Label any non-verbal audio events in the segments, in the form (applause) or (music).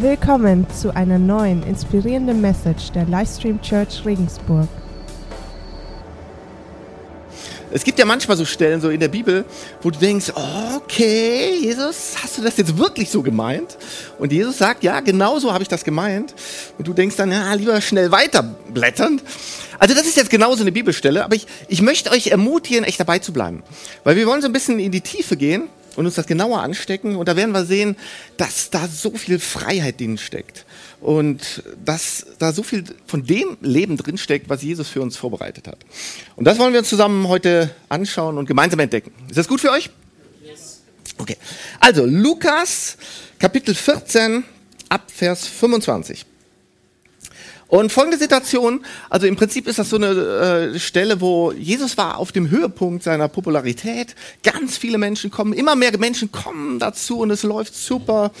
Willkommen zu einer neuen inspirierenden Message der Livestream Church Regensburg. Es gibt ja manchmal so Stellen so in der Bibel, wo du denkst, okay, Jesus, hast du das jetzt wirklich so gemeint? Und Jesus sagt, ja, genau so habe ich das gemeint. Und du denkst dann, ja, lieber schnell weiterblättern. Also das ist jetzt genauso eine Bibelstelle, aber ich, ich möchte euch ermutigen, echt dabei zu bleiben. Weil wir wollen so ein bisschen in die Tiefe gehen und uns das genauer anstecken. Und da werden wir sehen, dass da so viel Freiheit drin steckt. Und dass da so viel von dem Leben drin steckt, was Jesus für uns vorbereitet hat. Und das wollen wir uns zusammen heute anschauen und gemeinsam entdecken. Ist das gut für euch? Okay. Also, Lukas, Kapitel 14, ab Vers 25. Und folgende Situation, also im Prinzip ist das so eine äh, Stelle, wo Jesus war auf dem Höhepunkt seiner Popularität. Ganz viele Menschen kommen, immer mehr Menschen kommen dazu und es läuft super.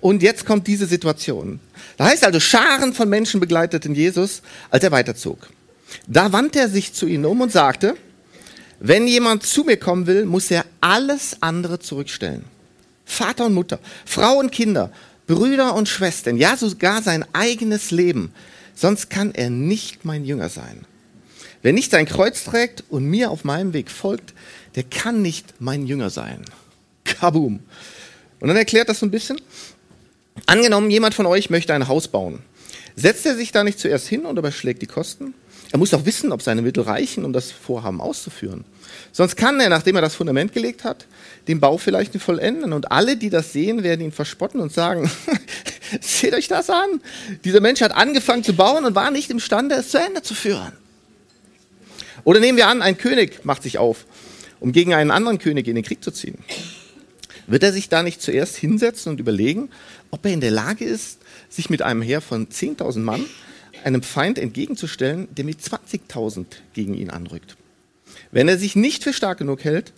Und jetzt kommt diese Situation. Da heißt also, Scharen von Menschen begleiteten Jesus, als er weiterzog. Da wandte er sich zu ihnen um und sagte, wenn jemand zu mir kommen will, muss er alles andere zurückstellen. Vater und Mutter, Frau und Kinder, Brüder und Schwestern, ja sogar sein eigenes Leben sonst kann er nicht mein Jünger sein. Wer nicht sein Kreuz trägt und mir auf meinem Weg folgt, der kann nicht mein Jünger sein. Kaboom. Und dann erklärt das so ein bisschen. Angenommen, jemand von euch möchte ein Haus bauen. Setzt er sich da nicht zuerst hin und überschlägt die Kosten? Er muss doch wissen, ob seine Mittel reichen, um das Vorhaben auszuführen. Sonst kann er, nachdem er das Fundament gelegt hat, den Bau vielleicht nicht vollenden. Und alle, die das sehen, werden ihn verspotten und sagen, (laughs) seht euch das an. Dieser Mensch hat angefangen zu bauen und war nicht imstande, es zu Ende zu führen. Oder nehmen wir an, ein König macht sich auf, um gegen einen anderen König in den Krieg zu ziehen. Wird er sich da nicht zuerst hinsetzen und überlegen, ob er in der Lage ist, sich mit einem Heer von 10.000 Mann einem Feind entgegenzustellen, der mit 20.000 gegen ihn anrückt? Wenn er sich nicht für stark genug hält,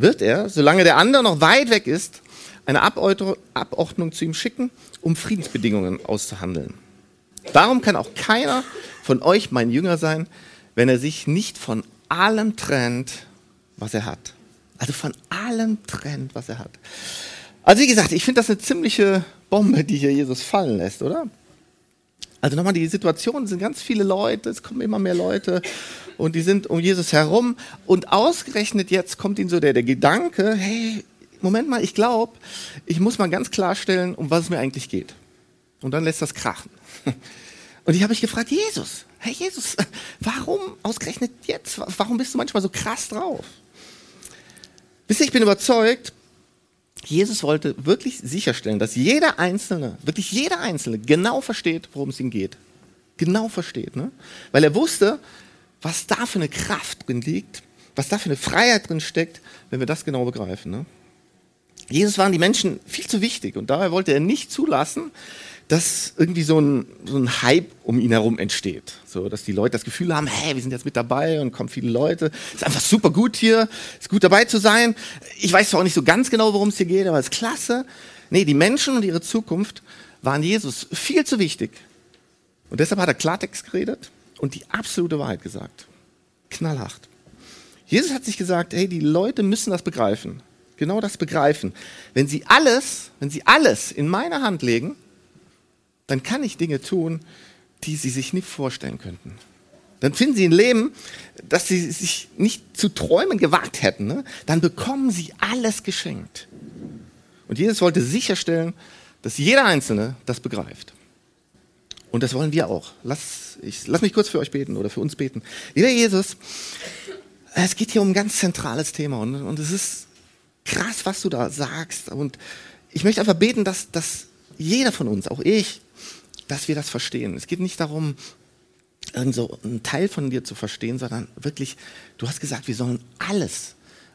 wird er, solange der andere noch weit weg ist, eine Abordnung zu ihm schicken, um Friedensbedingungen auszuhandeln. Darum kann auch keiner von euch mein Jünger sein, wenn er sich nicht von allem trennt, was er hat. Also von allem trennt, was er hat. Also wie gesagt, ich finde das eine ziemliche Bombe, die hier Jesus fallen lässt, oder? Also nochmal, die Situation sind ganz viele Leute, es kommen immer mehr Leute und die sind um Jesus herum und ausgerechnet jetzt kommt ihnen so der, der Gedanke, hey, Moment mal, ich glaube, ich muss mal ganz klarstellen, um was es mir eigentlich geht. Und dann lässt das krachen. (laughs) Und ich habe mich gefragt, Jesus, hey Jesus, (laughs) warum ausgerechnet jetzt? Warum bist du manchmal so krass drauf? Wisst ihr, ich bin überzeugt, Jesus wollte wirklich sicherstellen, dass jeder Einzelne, wirklich jeder Einzelne genau versteht, worum es ihm geht. Genau versteht. Ne? Weil er wusste, was da für eine Kraft drin liegt, was da für eine Freiheit drin steckt, wenn wir das genau begreifen. Ne? Jesus waren die Menschen viel zu wichtig und daher wollte er nicht zulassen, dass irgendwie so ein, so ein Hype um ihn herum entsteht. So, dass die Leute das Gefühl haben, hey, wir sind jetzt mit dabei und kommen viele Leute. Ist einfach super gut hier, ist gut dabei zu sein. Ich weiß zwar auch nicht so ganz genau, worum es hier geht, aber es ist klasse. Nee, die Menschen und ihre Zukunft waren Jesus viel zu wichtig. Und deshalb hat er Klartext geredet und die absolute Wahrheit gesagt. Knallhart. Jesus hat sich gesagt, hey, die Leute müssen das begreifen. Genau das begreifen. Wenn sie alles, wenn sie alles in meine Hand legen, dann kann ich Dinge tun, die sie sich nicht vorstellen könnten. Dann finden sie ein Leben, das sie sich nicht zu träumen gewagt hätten. Ne? Dann bekommen sie alles geschenkt. Und Jesus wollte sicherstellen, dass jeder Einzelne das begreift. Und das wollen wir auch. Lass, ich, lass mich kurz für euch beten oder für uns beten. Lieber Jesus, es geht hier um ein ganz zentrales Thema und, und es ist krass, was du da sagst. Und ich möchte einfach beten, dass, dass jeder von uns, auch ich, dass wir das verstehen. Es geht nicht darum, irgend so einen Teil von dir zu verstehen, sondern wirklich, du hast gesagt, wir sollen alles,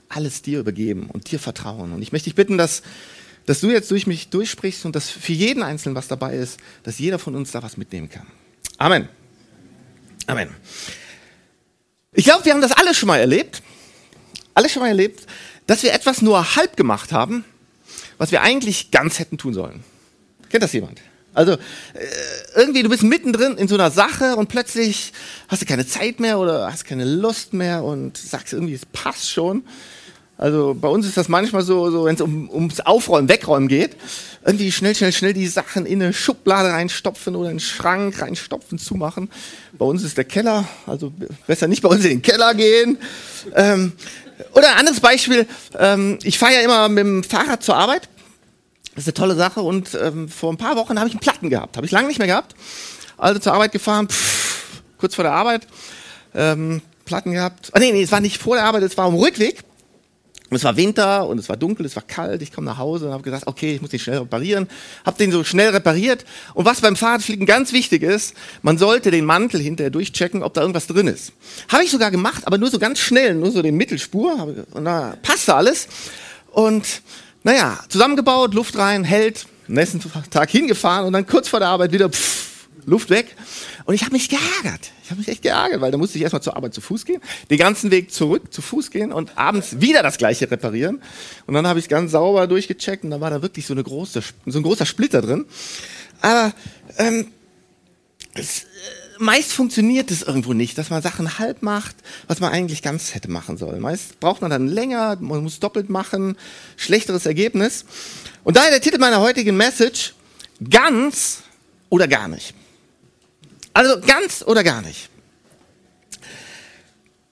alles dir übergeben und dir vertrauen. Und ich möchte dich bitten, dass, dass du jetzt durch mich durchsprichst und dass für jeden Einzelnen was dabei ist, dass jeder von uns da was mitnehmen kann. Amen. Amen. Ich glaube, wir haben das alle schon mal erlebt. Alle schon mal erlebt, dass wir etwas nur halb gemacht haben, was wir eigentlich ganz hätten tun sollen. Kennt das jemand? Also äh, irgendwie, du bist mittendrin in so einer Sache und plötzlich hast du keine Zeit mehr oder hast keine Lust mehr und sagst irgendwie, es passt schon. Also bei uns ist das manchmal so, so wenn es um, ums Aufräumen, Wegräumen geht, irgendwie schnell, schnell, schnell die Sachen in eine Schublade reinstopfen oder in einen Schrank reinstopfen, zumachen. Bei uns ist der Keller, also besser nicht bei uns in den Keller gehen. Ähm, oder ein anderes Beispiel, ähm, ich fahre ja immer mit dem Fahrrad zur Arbeit. Das ist eine tolle Sache und ähm, vor ein paar Wochen habe ich einen Platten gehabt. Habe ich lange nicht mehr gehabt. Also zur Arbeit gefahren, pff, kurz vor der Arbeit, ähm, Platten gehabt. Ah, nee, nee, es war nicht vor der Arbeit, es war am Rückweg. Und es war Winter und es war dunkel, es war kalt. Ich komme nach Hause und habe gesagt, okay, ich muss den schnell reparieren. Habe den so schnell repariert. Und was beim Fahrradfliegen ganz wichtig ist, man sollte den Mantel hinterher durchchecken, ob da irgendwas drin ist. Habe ich sogar gemacht, aber nur so ganz schnell, nur so den Mittelspur. Und da passte alles. Und naja, zusammengebaut, Luft rein, hält. Nächsten Tag hingefahren und dann kurz vor der Arbeit wieder pff, Luft weg. Und ich habe mich geärgert. Ich habe mich echt geärgert, weil da musste ich erstmal zur Arbeit zu Fuß gehen, den ganzen Weg zurück zu Fuß gehen und abends wieder das gleiche reparieren. Und dann habe ich ganz sauber durchgecheckt und da war da wirklich so, eine große, so ein großer Splitter drin. Aber ähm, es, äh, meist funktioniert es irgendwo nicht, dass man Sachen halb macht, was man eigentlich ganz hätte machen sollen. Meist braucht man dann länger, man muss doppelt machen, schlechteres Ergebnis. Und daher der Titel meiner heutigen Message, ganz oder gar nicht. Also ganz oder gar nicht.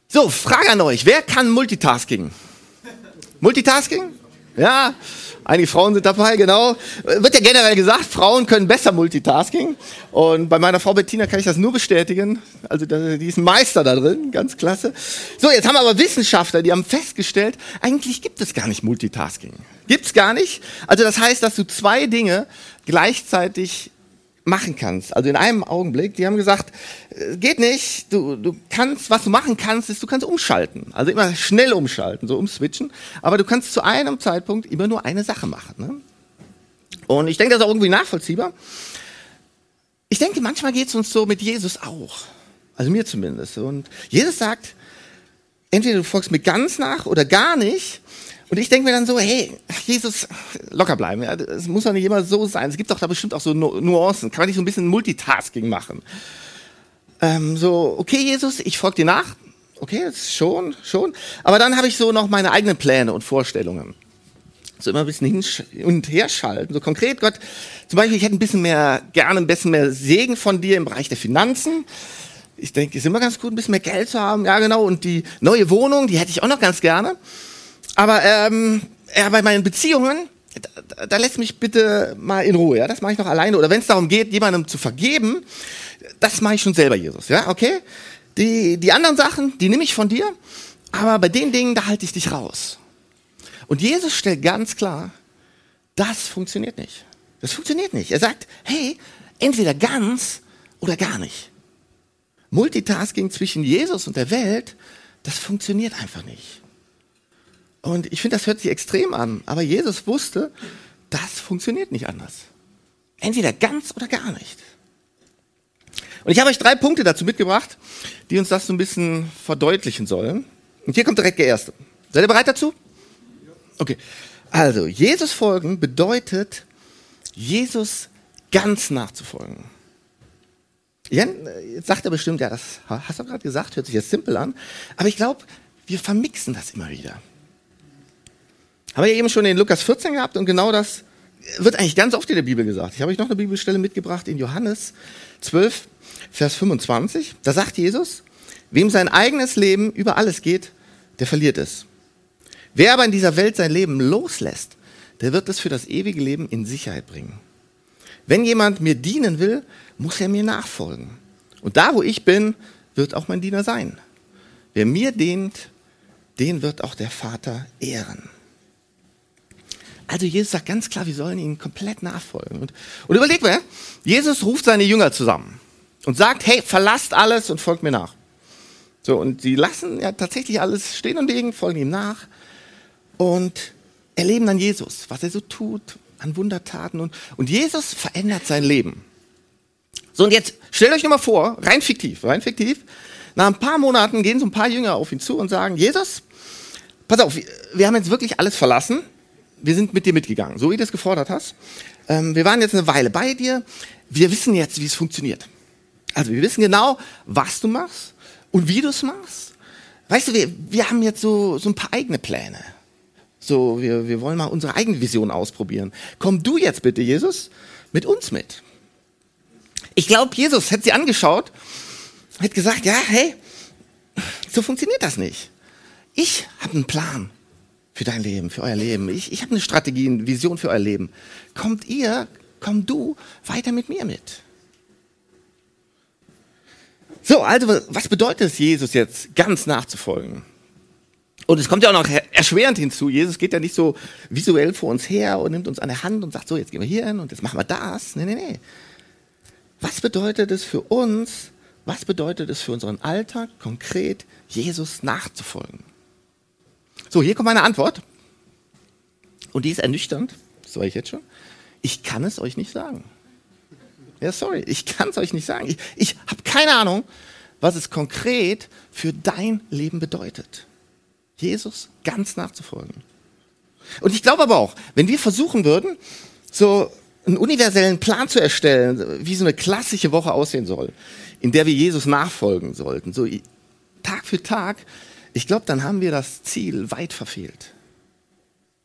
So, Frage an euch. Wer kann Multitasking? Multitasking? Ja, einige Frauen sind dabei, genau. Wird ja generell gesagt, Frauen können besser Multitasking. Und bei meiner Frau Bettina kann ich das nur bestätigen. Also die ist ein Meister da drin, ganz klasse. So, jetzt haben wir aber Wissenschaftler, die haben festgestellt, eigentlich gibt es gar nicht Multitasking. Gibt's gar nicht. Also das heißt, dass du zwei Dinge gleichzeitig machen kannst. Also in einem Augenblick, die haben gesagt, äh, geht nicht, du, du kannst, was du machen kannst, ist, du kannst umschalten. Also immer schnell umschalten, so umswitchen. Aber du kannst zu einem Zeitpunkt immer nur eine Sache machen. Ne? Und ich denke, das ist auch irgendwie nachvollziehbar. Ich denke, manchmal geht es uns so mit Jesus auch. Also mir zumindest. Und Jesus sagt, entweder du folgst mir ganz nach oder gar nicht. Und ich denke mir dann so, hey, Jesus, locker bleiben. Es muss doch nicht immer so sein. Es gibt doch da bestimmt auch so Nuancen. Kann man nicht so ein bisschen Multitasking machen? Ähm, so, okay, Jesus, ich folge dir nach. Okay, schon, schon. Aber dann habe ich so noch meine eigenen Pläne und Vorstellungen. So immer ein bisschen hin und her schalten. So konkret, Gott, zum Beispiel, ich hätte ein bisschen mehr, gerne ein bisschen mehr Segen von dir im Bereich der Finanzen. Ich denke, ist immer ganz gut, ein bisschen mehr Geld zu haben. Ja, genau. Und die neue Wohnung, die hätte ich auch noch ganz gerne. Aber ähm, ja, bei meinen Beziehungen, da, da lässt mich bitte mal in Ruhe. Ja? Das mache ich noch alleine. Oder wenn es darum geht, jemandem zu vergeben, das mache ich schon selber, Jesus. Ja, okay? Die, die anderen Sachen, die nehme ich von dir. Aber bei den Dingen, da halte ich dich raus. Und Jesus stellt ganz klar, das funktioniert nicht. Das funktioniert nicht. Er sagt, hey, entweder ganz oder gar nicht. Multitasking zwischen Jesus und der Welt, das funktioniert einfach nicht. Und ich finde, das hört sich extrem an. Aber Jesus wusste, das funktioniert nicht anders. Entweder ganz oder gar nicht. Und ich habe euch drei Punkte dazu mitgebracht, die uns das so ein bisschen verdeutlichen sollen. Und hier kommt direkt der erste. Seid ihr bereit dazu? Okay. Also, Jesus folgen bedeutet, Jesus ganz nachzufolgen. Jan, jetzt sagt er bestimmt, ja, das hast du gerade gesagt, hört sich jetzt simpel an. Aber ich glaube, wir vermixen das immer wieder. Haben wir eben schon in Lukas 14 gehabt und genau das wird eigentlich ganz oft in der Bibel gesagt. Ich habe euch noch eine Bibelstelle mitgebracht in Johannes 12, Vers 25. Da sagt Jesus, wem sein eigenes Leben über alles geht, der verliert es. Wer aber in dieser Welt sein Leben loslässt, der wird es für das ewige Leben in Sicherheit bringen. Wenn jemand mir dienen will, muss er mir nachfolgen. Und da, wo ich bin, wird auch mein Diener sein. Wer mir dient, den wird auch der Vater ehren. Also Jesus sagt ganz klar, wir sollen ihm komplett nachfolgen. Und, und überleg mal, Jesus ruft seine Jünger zusammen und sagt, hey, verlasst alles und folgt mir nach. So, und sie lassen ja tatsächlich alles stehen und liegen, folgen ihm nach und erleben dann Jesus, was er so tut, an Wundertaten. Und, und Jesus verändert sein Leben. So, und jetzt stellt euch nur mal vor, rein fiktiv, rein fiktiv, nach ein paar Monaten gehen so ein paar Jünger auf ihn zu und sagen, Jesus, pass auf, wir haben jetzt wirklich alles verlassen wir sind mit dir mitgegangen, so wie du es gefordert hast. Ähm, wir waren jetzt eine Weile bei dir. Wir wissen jetzt, wie es funktioniert. Also wir wissen genau, was du machst und wie du es machst. Weißt du, wir, wir haben jetzt so, so ein paar eigene Pläne. So, wir, wir wollen mal unsere eigene Vision ausprobieren. Komm du jetzt bitte, Jesus, mit uns mit. Ich glaube, Jesus hätte sie angeschaut, hätte gesagt, ja, hey, so funktioniert das nicht. Ich habe einen Plan für dein Leben, für euer Leben. Ich, ich habe eine Strategie, eine Vision für euer Leben. Kommt ihr, komm du weiter mit mir mit. So, also was bedeutet es, Jesus jetzt ganz nachzufolgen? Und es kommt ja auch noch erschwerend hinzu. Jesus geht ja nicht so visuell vor uns her und nimmt uns an der Hand und sagt, so, jetzt gehen wir hier hin und jetzt machen wir das. Nee, nee, nee. Was bedeutet es für uns, was bedeutet es für unseren Alltag konkret, Jesus nachzufolgen? So, hier kommt meine Antwort. Und die ist ernüchternd, das sage ich jetzt schon. Ich kann es euch nicht sagen. Ja, sorry, ich kann es euch nicht sagen. Ich, ich habe keine Ahnung, was es konkret für dein Leben bedeutet. Jesus ganz nachzufolgen. Und ich glaube aber auch, wenn wir versuchen würden, so einen universellen Plan zu erstellen, wie so eine klassische Woche aussehen soll, in der wir Jesus nachfolgen sollten, so Tag für Tag, ich glaube, dann haben wir das Ziel weit verfehlt.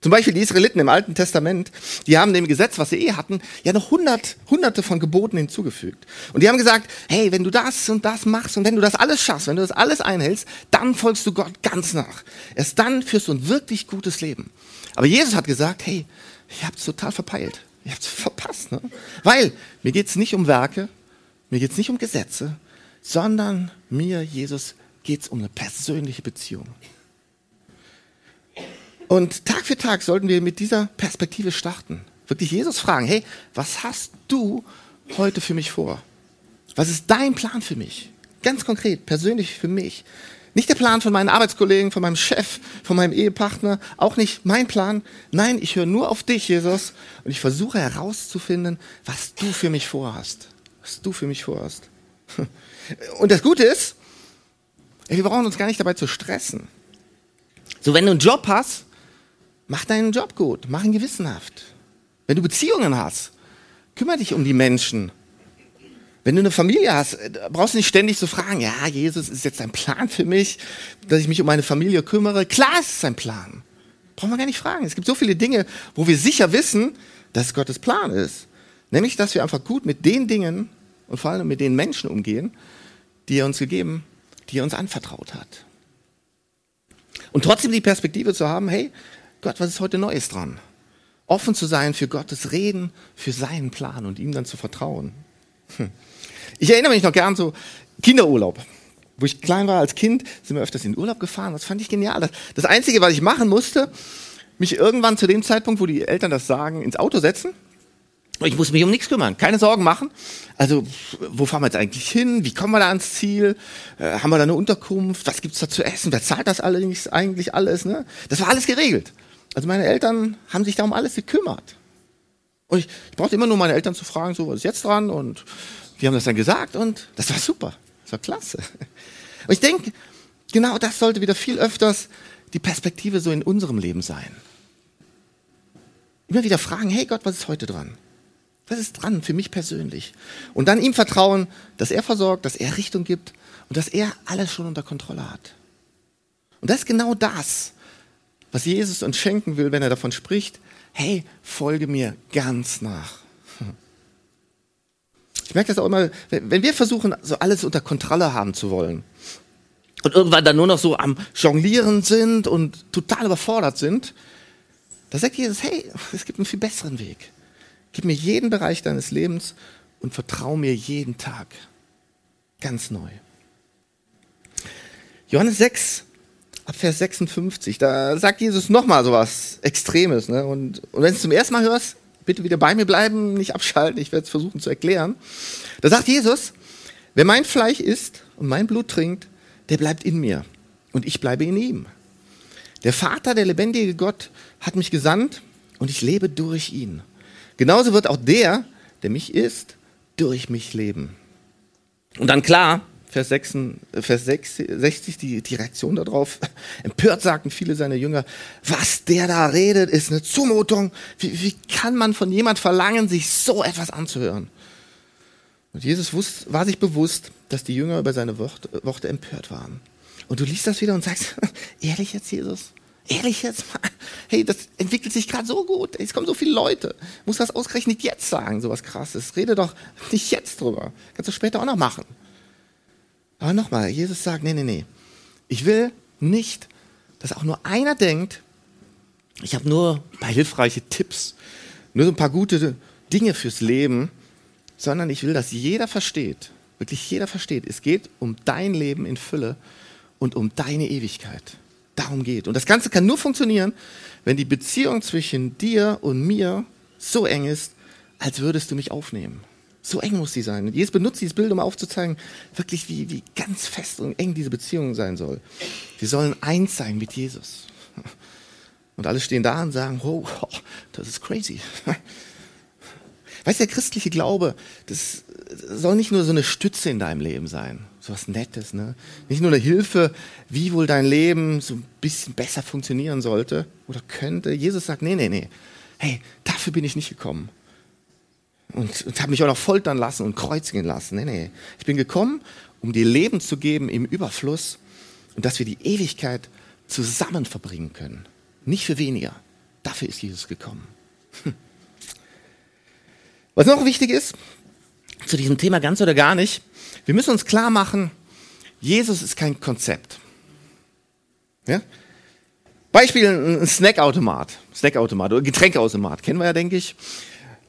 Zum Beispiel die Israeliten im Alten Testament, die haben dem Gesetz, was sie eh hatten, ja noch hundert, hunderte von Geboten hinzugefügt. Und die haben gesagt, hey, wenn du das und das machst und wenn du das alles schaffst, wenn du das alles einhältst, dann folgst du Gott ganz nach. Erst dann führst du ein wirklich gutes Leben. Aber Jesus hat gesagt, hey, ich hab's total verpeilt. Ich hab's verpasst. Ne? Weil mir geht's nicht um Werke, mir geht's nicht um Gesetze, sondern mir, Jesus, geht's um eine persönliche Beziehung. Und Tag für Tag sollten wir mit dieser Perspektive starten. Wirklich Jesus fragen, hey, was hast du heute für mich vor? Was ist dein Plan für mich? Ganz konkret, persönlich für mich. Nicht der Plan von meinen Arbeitskollegen, von meinem Chef, von meinem Ehepartner, auch nicht mein Plan. Nein, ich höre nur auf dich, Jesus, und ich versuche herauszufinden, was du für mich vorhast. Was du für mich vorhast. (laughs) Und das Gute ist, wir brauchen uns gar nicht dabei zu stressen. So, wenn du einen Job hast, Mach deinen Job gut, mach ihn gewissenhaft. Wenn du Beziehungen hast, kümmere dich um die Menschen. Wenn du eine Familie hast, äh, brauchst du nicht ständig so fragen, ja, Jesus, ist jetzt ein Plan für mich, dass ich mich um meine Familie kümmere? Klar ist es ein Plan. Brauchen wir gar nicht fragen. Es gibt so viele Dinge, wo wir sicher wissen, dass es Gottes Plan ist. Nämlich, dass wir einfach gut mit den Dingen und vor allem mit den Menschen umgehen, die er uns gegeben, die er uns anvertraut hat. Und trotzdem die Perspektive zu haben, hey, Gott, was ist heute Neues dran? Offen zu sein für Gottes Reden, für seinen Plan und ihm dann zu vertrauen. Hm. Ich erinnere mich noch gern so Kinderurlaub. Wo ich klein war als Kind, sind wir öfters in den Urlaub gefahren. Das fand ich genial. Das Einzige, was ich machen musste, mich irgendwann zu dem Zeitpunkt, wo die Eltern das sagen, ins Auto setzen. Ich muss mich um nichts kümmern, keine Sorgen machen. Also, wo fahren wir jetzt eigentlich hin? Wie kommen wir da ans Ziel? Äh, haben wir da eine Unterkunft? Was gibt's da zu essen? Wer zahlt das allerdings eigentlich alles? Ne? Das war alles geregelt. Also meine Eltern haben sich da um alles gekümmert. Und ich, ich brauchte immer nur meine Eltern zu fragen, so, was ist jetzt dran? Und die haben das dann gesagt und das war super. Das war klasse. Und ich denke, genau das sollte wieder viel öfters die Perspektive so in unserem Leben sein. Immer wieder fragen, hey Gott, was ist heute dran? Was ist dran für mich persönlich? Und dann ihm vertrauen, dass er versorgt, dass er Richtung gibt und dass er alles schon unter Kontrolle hat. Und das ist genau das, was Jesus uns schenken will, wenn er davon spricht, hey, folge mir ganz nach. Ich merke das auch immer, wenn wir versuchen, so alles unter Kontrolle haben zu wollen und irgendwann dann nur noch so am Jonglieren sind und total überfordert sind, da sagt Jesus, hey, es gibt einen viel besseren Weg. Gib mir jeden Bereich deines Lebens und vertrau mir jeden Tag. Ganz neu. Johannes 6, ab Vers 56, da sagt Jesus nochmal so was Extremes. Ne? Und, und wenn du es zum ersten Mal hörst, bitte wieder bei mir bleiben, nicht abschalten, ich werde es versuchen zu erklären. Da sagt Jesus, wer mein Fleisch isst und mein Blut trinkt, der bleibt in mir und ich bleibe in ihm. Der Vater, der lebendige Gott, hat mich gesandt und ich lebe durch ihn. Genauso wird auch der, der mich isst, durch mich leben. Und dann klar, Vers, 6, Vers 60, die, die Reaktion darauf. (laughs) Empört sagten viele seiner Jünger, was der da redet, ist eine Zumutung. Wie, wie kann man von jemand verlangen, sich so etwas anzuhören? Und Jesus wusste, war sich bewusst, dass die Jünger über seine Worte, Worte empört waren. Und du liest das wieder und sagst, (laughs) ehrlich jetzt, Jesus? Ehrlich jetzt mal, hey, das entwickelt sich gerade so gut. Es kommen so viele Leute. Muss das ausgerechnet jetzt sagen, sowas krasses. Rede doch nicht jetzt drüber. Kannst du später auch noch machen. Aber nochmal, Jesus sagt, nee, nee, nee. Ich will nicht, dass auch nur einer denkt, ich habe nur ein paar hilfreiche Tipps, nur so ein paar gute Dinge fürs Leben, sondern ich will, dass jeder versteht, wirklich jeder versteht, es geht um dein Leben in Fülle und um deine Ewigkeit. Darum geht. Und das Ganze kann nur funktionieren, wenn die Beziehung zwischen dir und mir so eng ist, als würdest du mich aufnehmen. So eng muss sie sein. Und Jesus benutzt dieses Bild, um aufzuzeigen, wirklich wie, wie ganz fest und eng diese Beziehung sein soll. Wir sollen eins sein mit Jesus. Und alle stehen da und sagen, oh, (laughs) das ist crazy. (laughs) Weißt du, der christliche Glaube, das soll nicht nur so eine Stütze in deinem Leben sein, so was Nettes, ne? Nicht nur eine Hilfe, wie wohl dein Leben so ein bisschen besser funktionieren sollte oder könnte. Jesus sagt, nee, nee, nee. Hey, dafür bin ich nicht gekommen. Und, und habe mich auch noch foltern lassen und kreuzigen lassen. Nee, nee. Ich bin gekommen, um dir Leben zu geben im Überfluss und dass wir die Ewigkeit zusammen verbringen können. Nicht für weniger. Dafür ist Jesus gekommen. Hm. Was noch wichtig ist, zu diesem Thema ganz oder gar nicht, wir müssen uns klar machen, Jesus ist kein Konzept. Ja? Beispiel ein Snackautomat, Snackautomat oder Getränkeautomat, kennen wir ja, denke ich.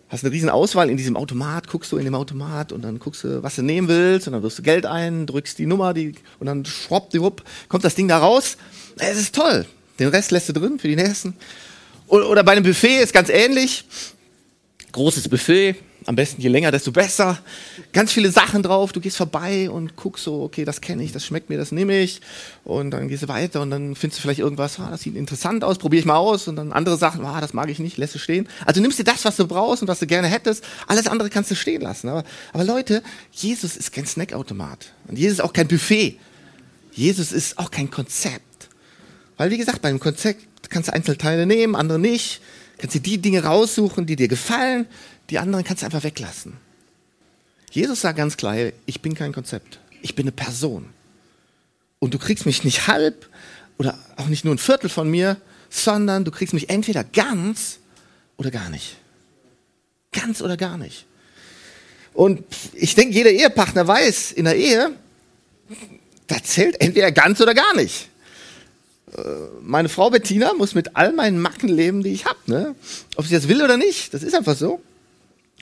Hast eine riesen Auswahl in diesem Automat, guckst du in dem Automat und dann guckst du, was du nehmen willst und dann wirfst du Geld ein, drückst die Nummer die, und dann schwuppdiwupp, kommt das Ding da raus. Es ist toll. Den Rest lässt du drin für die nächsten. Oder bei einem Buffet ist ganz ähnlich großes Buffet, am besten je länger, desto besser. Ganz viele Sachen drauf. Du gehst vorbei und guckst so, okay, das kenne ich, das schmeckt mir, das nehme ich. Und dann gehst du weiter und dann findest du vielleicht irgendwas, ah, das sieht interessant aus, probiere ich mal aus. Und dann andere Sachen, ah, das mag ich nicht, lässt du stehen. Also nimmst dir das, was du brauchst und was du gerne hättest. Alles andere kannst du stehen lassen. Aber, aber Leute, Jesus ist kein Snackautomat. Und Jesus ist auch kein Buffet. Jesus ist auch kein Konzept. Weil, wie gesagt, bei einem Konzept kannst du Einzelteile nehmen, andere nicht. Kannst dir die Dinge raussuchen, die dir gefallen, die anderen kannst du einfach weglassen. Jesus sagt ganz klar, ich bin kein Konzept, ich bin eine Person. Und du kriegst mich nicht halb oder auch nicht nur ein Viertel von mir, sondern du kriegst mich entweder ganz oder gar nicht. Ganz oder gar nicht. Und ich denke, jeder Ehepartner weiß, in der Ehe, da zählt entweder ganz oder gar nicht. Äh, meine Frau Bettina muss mit all meinen Macken leben, die ich habe. Ne? Ob sie das will oder nicht, das ist einfach so.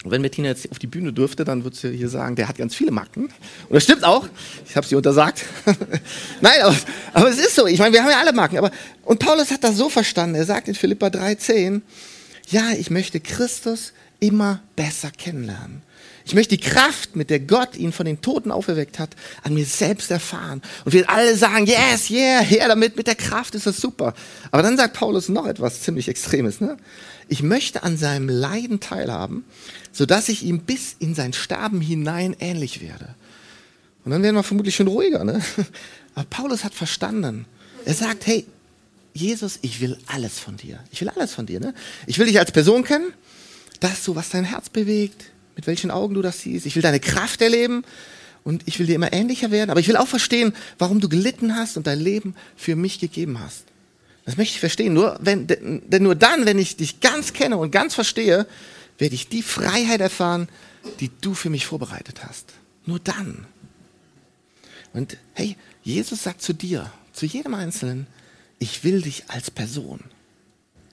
Und wenn Bettina jetzt auf die Bühne dürfte, dann würde sie hier sagen, der hat ganz viele Macken. Und das stimmt auch. Ich habe sie untersagt. (laughs) Nein, aber, aber es ist so. Ich meine, wir haben ja alle Macken. Aber, und Paulus hat das so verstanden. Er sagt in Philippa 3,10, ja, ich möchte Christus immer besser kennenlernen. Ich möchte die Kraft, mit der Gott ihn von den Toten auferweckt hat, an mir selbst erfahren. Und wir alle sagen, yes, yeah, her damit, mit der Kraft ist das super. Aber dann sagt Paulus noch etwas ziemlich Extremes. Ne? Ich möchte an seinem Leiden teilhaben, sodass ich ihm bis in sein Sterben hinein ähnlich werde. Und dann werden wir vermutlich schon ruhiger. Ne? (laughs) Aber Paulus hat verstanden. Er sagt, hey, Jesus, ich will alles von dir. Ich will alles von dir. Ne? Ich will dich als Person kennen, das so, was dein Herz bewegt, mit welchen Augen du das siehst. Ich will deine Kraft erleben und ich will dir immer ähnlicher werden. Aber ich will auch verstehen, warum du gelitten hast und dein Leben für mich gegeben hast. Das möchte ich verstehen. Nur wenn, denn nur dann, wenn ich dich ganz kenne und ganz verstehe, werde ich die Freiheit erfahren, die du für mich vorbereitet hast. Nur dann. Und hey, Jesus sagt zu dir, zu jedem Einzelnen, ich will dich als Person.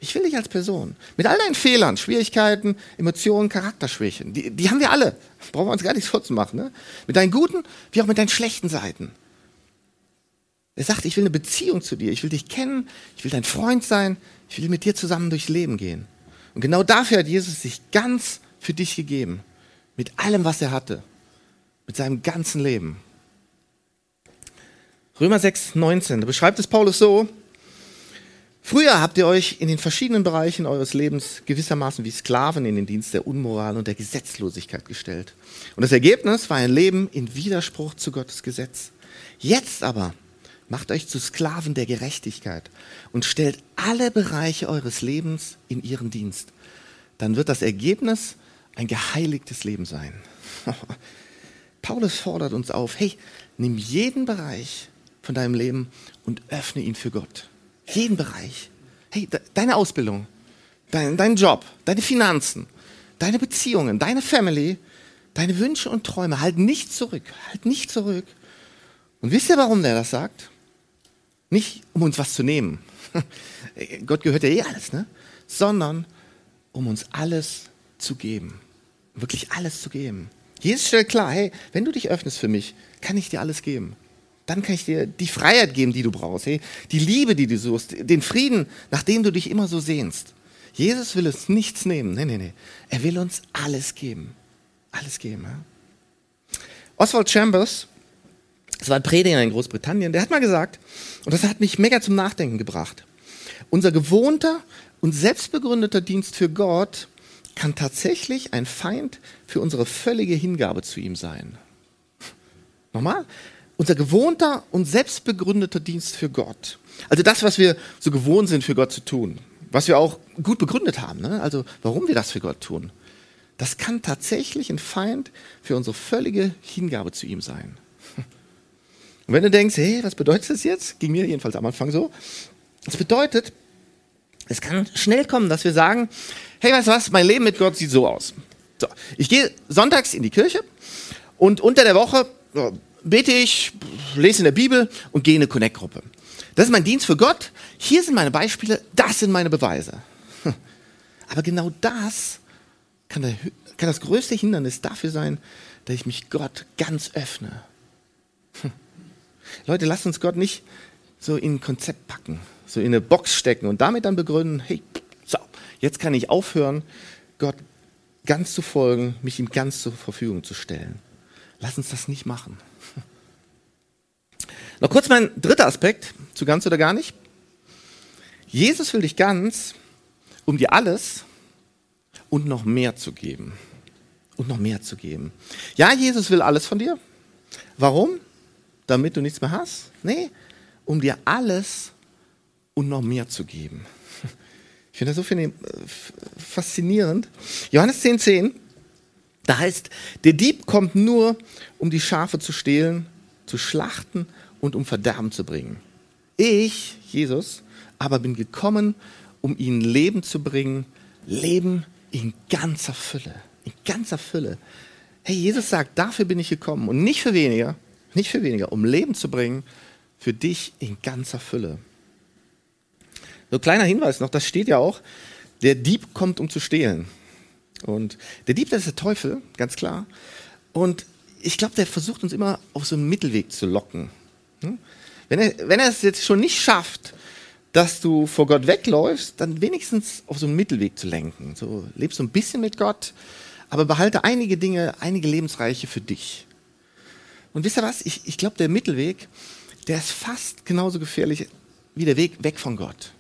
Ich will dich als Person. Mit all deinen Fehlern, Schwierigkeiten, Emotionen, Charakterschwächen. Die, die haben wir alle. Brauchen wir uns gar nichts vorzumachen. Ne? Mit deinen guten, wie auch mit deinen schlechten Seiten. Er sagt, ich will eine Beziehung zu dir. Ich will dich kennen. Ich will dein Freund sein. Ich will mit dir zusammen durchs Leben gehen. Und genau dafür hat Jesus sich ganz für dich gegeben. Mit allem, was er hatte. Mit seinem ganzen Leben. Römer 6, 19. Da beschreibt es Paulus so. Früher habt ihr euch in den verschiedenen Bereichen eures Lebens gewissermaßen wie Sklaven in den Dienst der Unmoral und der Gesetzlosigkeit gestellt. Und das Ergebnis war ein Leben in Widerspruch zu Gottes Gesetz. Jetzt aber macht euch zu Sklaven der Gerechtigkeit und stellt alle Bereiche eures Lebens in ihren Dienst. Dann wird das Ergebnis ein geheiligtes Leben sein. (laughs) Paulus fordert uns auf, hey, nimm jeden Bereich von deinem Leben und öffne ihn für Gott. Jeden Bereich. hey, de deine Ausbildung, dein, dein Job, deine Finanzen, deine Beziehungen, deine Family, deine Wünsche und Träume, halt nicht zurück, halt nicht zurück. Und wisst ihr, warum der das sagt? Nicht, um uns was zu nehmen. (laughs) Gott gehört ja eh alles, ne? Sondern um uns alles zu geben. Wirklich alles zu geben. Jesus stellt klar, hey, wenn du dich öffnest für mich, kann ich dir alles geben. Dann kann ich dir die Freiheit geben, die du brauchst, die Liebe, die du suchst, den Frieden, nach dem du dich immer so sehnst. Jesus will uns nichts nehmen. Nee, nee, nee. Er will uns alles geben. Alles geben. Ja? Oswald Chambers, das war ein Prediger in Großbritannien, der hat mal gesagt, und das hat mich mega zum Nachdenken gebracht, unser gewohnter und selbstbegründeter Dienst für Gott kann tatsächlich ein Feind für unsere völlige Hingabe zu ihm sein. Nochmal, unser gewohnter und selbstbegründeter Dienst für Gott. Also das, was wir so gewohnt sind für Gott zu tun, was wir auch gut begründet haben, ne? also warum wir das für Gott tun, das kann tatsächlich ein Feind für unsere völlige Hingabe zu ihm sein. (laughs) Und wenn du denkst, hey, was bedeutet das jetzt? Ging mir jedenfalls am Anfang so. Das bedeutet, es kann schnell kommen, dass wir sagen, hey, weißt du was, mein Leben mit Gott sieht so aus. So, ich gehe sonntags in die Kirche und unter der Woche bete ich, lese in der Bibel und gehe in eine Connect-Gruppe. Das ist mein Dienst für Gott. Hier sind meine Beispiele, das sind meine Beweise. Aber genau das kann, der, kann das größte Hindernis dafür sein, dass ich mich Gott ganz öffne. Leute, lasst uns Gott nicht so in ein Konzept packen, so in eine Box stecken und damit dann begründen, hey, so, jetzt kann ich aufhören, Gott ganz zu folgen, mich ihm ganz zur Verfügung zu stellen. Lass uns das nicht machen. Noch kurz mein dritter Aspekt zu ganz oder gar nicht. Jesus will dich ganz, um dir alles und noch mehr zu geben. Und noch mehr zu geben. Ja, Jesus will alles von dir. Warum? Damit du nichts mehr hast? Nee, um dir alles und noch mehr zu geben. Ich finde das so faszinierend. Johannes 10,10, 10, da heißt, der Dieb kommt nur, um die Schafe zu stehlen, zu schlachten und um Verderben zu bringen. Ich, Jesus, aber bin gekommen, um ihnen Leben zu bringen, Leben in ganzer Fülle, in ganzer Fülle. Hey, Jesus sagt, dafür bin ich gekommen und nicht für weniger, nicht für weniger, um Leben zu bringen für dich in ganzer Fülle. So kleiner Hinweis noch, das steht ja auch, der Dieb kommt, um zu stehlen. Und der Dieb, das ist der Teufel, ganz klar. Und ich glaube, der versucht uns immer auf so einen Mittelweg zu locken. Hm? Wenn er, wenn er es jetzt schon nicht schafft, dass du vor Gott wegläufst, dann wenigstens auf so einen Mittelweg zu lenken. So lebst du ein bisschen mit Gott, aber behalte einige Dinge, einige Lebensreiche für dich. Und wisst ihr was? Ich, ich glaube, der Mittelweg, der ist fast genauso gefährlich wie der Weg weg von Gott.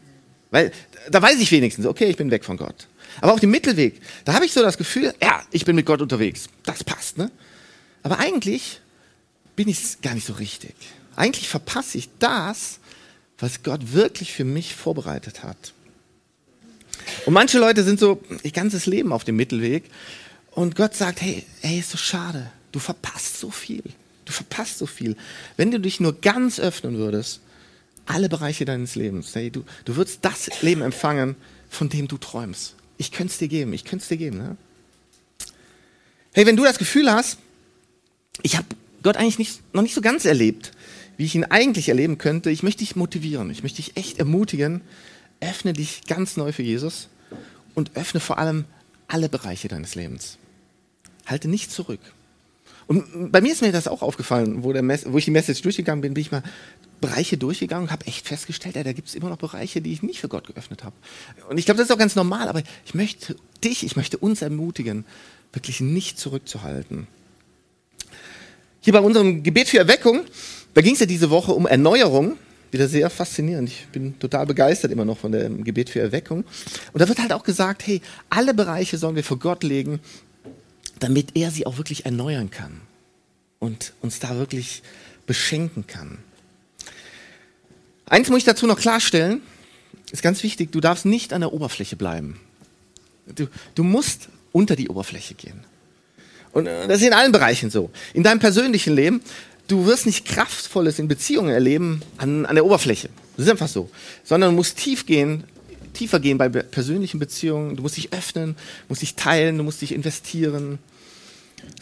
Weil da weiß ich wenigstens, okay, ich bin weg von Gott. Aber auf dem Mittelweg, da habe ich so das Gefühl, ja, ich bin mit Gott unterwegs. Das passt, ne? Aber eigentlich bin ich gar nicht so richtig. Eigentlich verpasse ich das, was Gott wirklich für mich vorbereitet hat. Und manche Leute sind so ihr ganzes Leben auf dem Mittelweg und Gott sagt, hey, hey, ist so schade, du verpasst so viel. Du verpasst so viel. Wenn du dich nur ganz öffnen würdest, alle Bereiche deines Lebens, hey, du, du würdest das Leben empfangen, von dem du träumst. Ich könnte es dir geben, ich könnte es dir geben. Ne? Hey, wenn du das Gefühl hast, ich habe Gott eigentlich nicht, noch nicht so ganz erlebt, wie ich ihn eigentlich erleben könnte, ich möchte dich motivieren, ich möchte dich echt ermutigen, öffne dich ganz neu für Jesus und öffne vor allem alle Bereiche deines Lebens. Halte nicht zurück. Und bei mir ist mir das auch aufgefallen, wo, wo ich die Message durchgegangen bin, bin ich mal Bereiche durchgegangen und habe echt festgestellt, ja, da gibt es immer noch Bereiche, die ich nicht für Gott geöffnet habe. Und ich glaube, das ist auch ganz normal, aber ich möchte dich, ich möchte uns ermutigen, wirklich nicht zurückzuhalten. Hier bei unserem Gebet für Erweckung, da ging es ja diese Woche um Erneuerung. Wieder sehr faszinierend. Ich bin total begeistert immer noch von dem Gebet für Erweckung. Und da wird halt auch gesagt, hey, alle Bereiche sollen wir vor Gott legen, damit er sie auch wirklich erneuern kann und uns da wirklich beschenken kann. Eins muss ich dazu noch klarstellen, ist ganz wichtig, du darfst nicht an der Oberfläche bleiben. Du, du musst unter die Oberfläche gehen. Und äh, das ist in allen Bereichen so. In deinem persönlichen Leben, du wirst nicht Kraftvolles in Beziehungen erleben an, an der Oberfläche. Das ist einfach so. Sondern du musst tief gehen tiefer gehen bei persönlichen Beziehungen. Du musst dich öffnen, musst dich teilen, du musst dich investieren.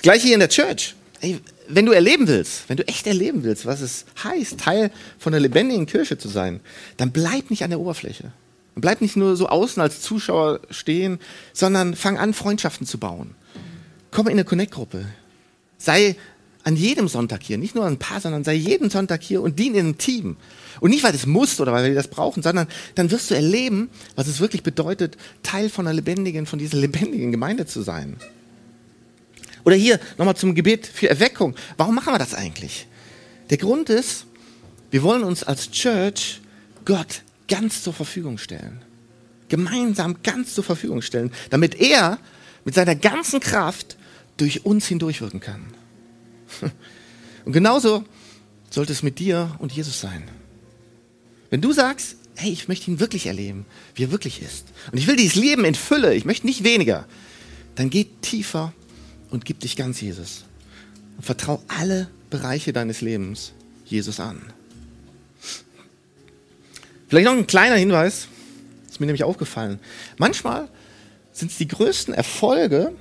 Gleich hier in der Church. Ey, wenn du erleben willst, wenn du echt erleben willst, was es heißt, Teil von einer lebendigen Kirche zu sein, dann bleib nicht an der Oberfläche. Bleib nicht nur so außen als Zuschauer stehen, sondern fang an, Freundschaften zu bauen. Komm in eine Connect-Gruppe. Sei an jedem Sonntag hier, nicht nur ein paar, sondern sei jeden Sonntag hier und dien in einem Team. Und nicht, weil du es musst oder weil wir das brauchen, sondern dann wirst du erleben, was es wirklich bedeutet, Teil von einer lebendigen, von dieser lebendigen Gemeinde zu sein. Oder hier nochmal zum Gebet für Erweckung. Warum machen wir das eigentlich? Der Grund ist, wir wollen uns als Church Gott ganz zur Verfügung stellen. Gemeinsam ganz zur Verfügung stellen, damit er mit seiner ganzen Kraft durch uns hindurchwirken kann. (laughs) Und genauso sollte es mit dir und Jesus sein. Wenn du sagst, hey, ich möchte ihn wirklich erleben, wie er wirklich ist, und ich will dieses Leben in Fülle, ich möchte nicht weniger, dann geh tiefer und gib dich ganz Jesus. Und vertrau alle Bereiche deines Lebens Jesus an. Vielleicht noch ein kleiner Hinweis, ist mir nämlich aufgefallen. Manchmal sind es die größten Erfolge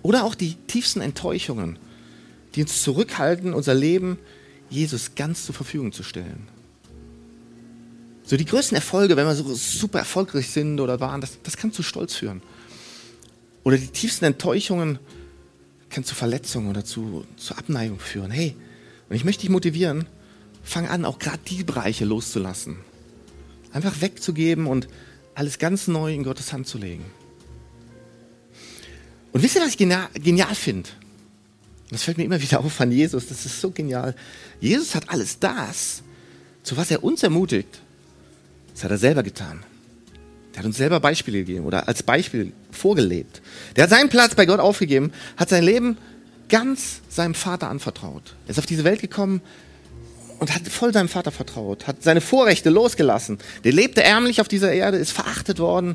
oder auch die tiefsten Enttäuschungen, die uns zurückhalten, unser Leben Jesus ganz zur Verfügung zu stellen. So die größten Erfolge, wenn wir so super erfolgreich sind oder waren, das, das kann zu Stolz führen. Oder die tiefsten Enttäuschungen kann zu Verletzungen oder zu, zu Abneigung führen. Hey, und ich möchte dich motivieren, fang an, auch gerade die Bereiche loszulassen. Einfach wegzugeben und alles ganz neu in Gottes Hand zu legen. Und wisst ihr, was ich genial, genial finde? Das fällt mir immer wieder auf an Jesus. Das ist so genial. Jesus hat alles das, zu was er uns ermutigt, das hat er selber getan. Der hat uns selber Beispiele gegeben oder als Beispiel vorgelebt. Der hat seinen Platz bei Gott aufgegeben, hat sein Leben ganz seinem Vater anvertraut. Er ist auf diese Welt gekommen, und hat voll seinem Vater vertraut, hat seine Vorrechte losgelassen. Der lebte ärmlich auf dieser Erde, ist verachtet worden,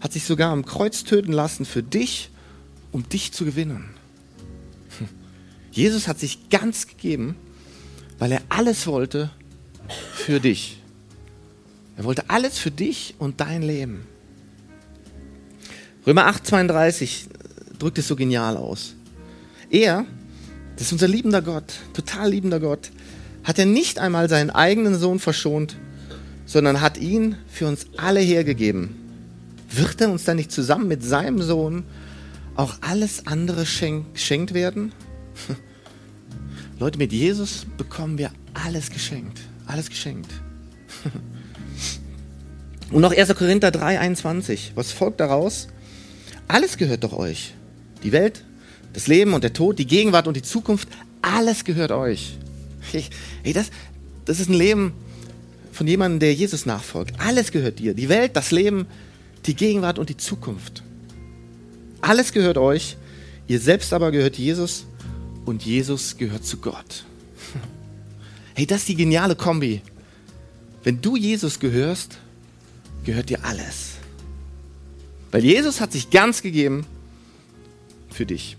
hat sich sogar am Kreuz töten lassen für dich, um dich zu gewinnen. Jesus hat sich ganz gegeben, weil er alles wollte für dich. Er wollte alles für dich und dein Leben. Römer 8, 32 drückt es so genial aus. Er, das ist unser liebender Gott, total liebender Gott, hat er nicht einmal seinen eigenen Sohn verschont, sondern hat ihn für uns alle hergegeben. Wird er uns dann nicht zusammen mit seinem Sohn auch alles andere geschenkt werden? (laughs) Leute, mit Jesus bekommen wir alles geschenkt. Alles geschenkt. (laughs) Und noch 1. Korinther 3, 21. Was folgt daraus? Alles gehört doch euch. Die Welt, das Leben und der Tod, die Gegenwart und die Zukunft, alles gehört euch. (laughs) Hey, das, das ist ein Leben von jemandem, der Jesus nachfolgt. Alles gehört dir. Die Welt, das Leben, die Gegenwart und die Zukunft. Alles gehört euch. Ihr selbst aber gehört Jesus und Jesus gehört zu Gott. Hey, das ist die geniale Kombi. Wenn du Jesus gehörst, gehört dir alles. Weil Jesus hat sich ganz gegeben für dich.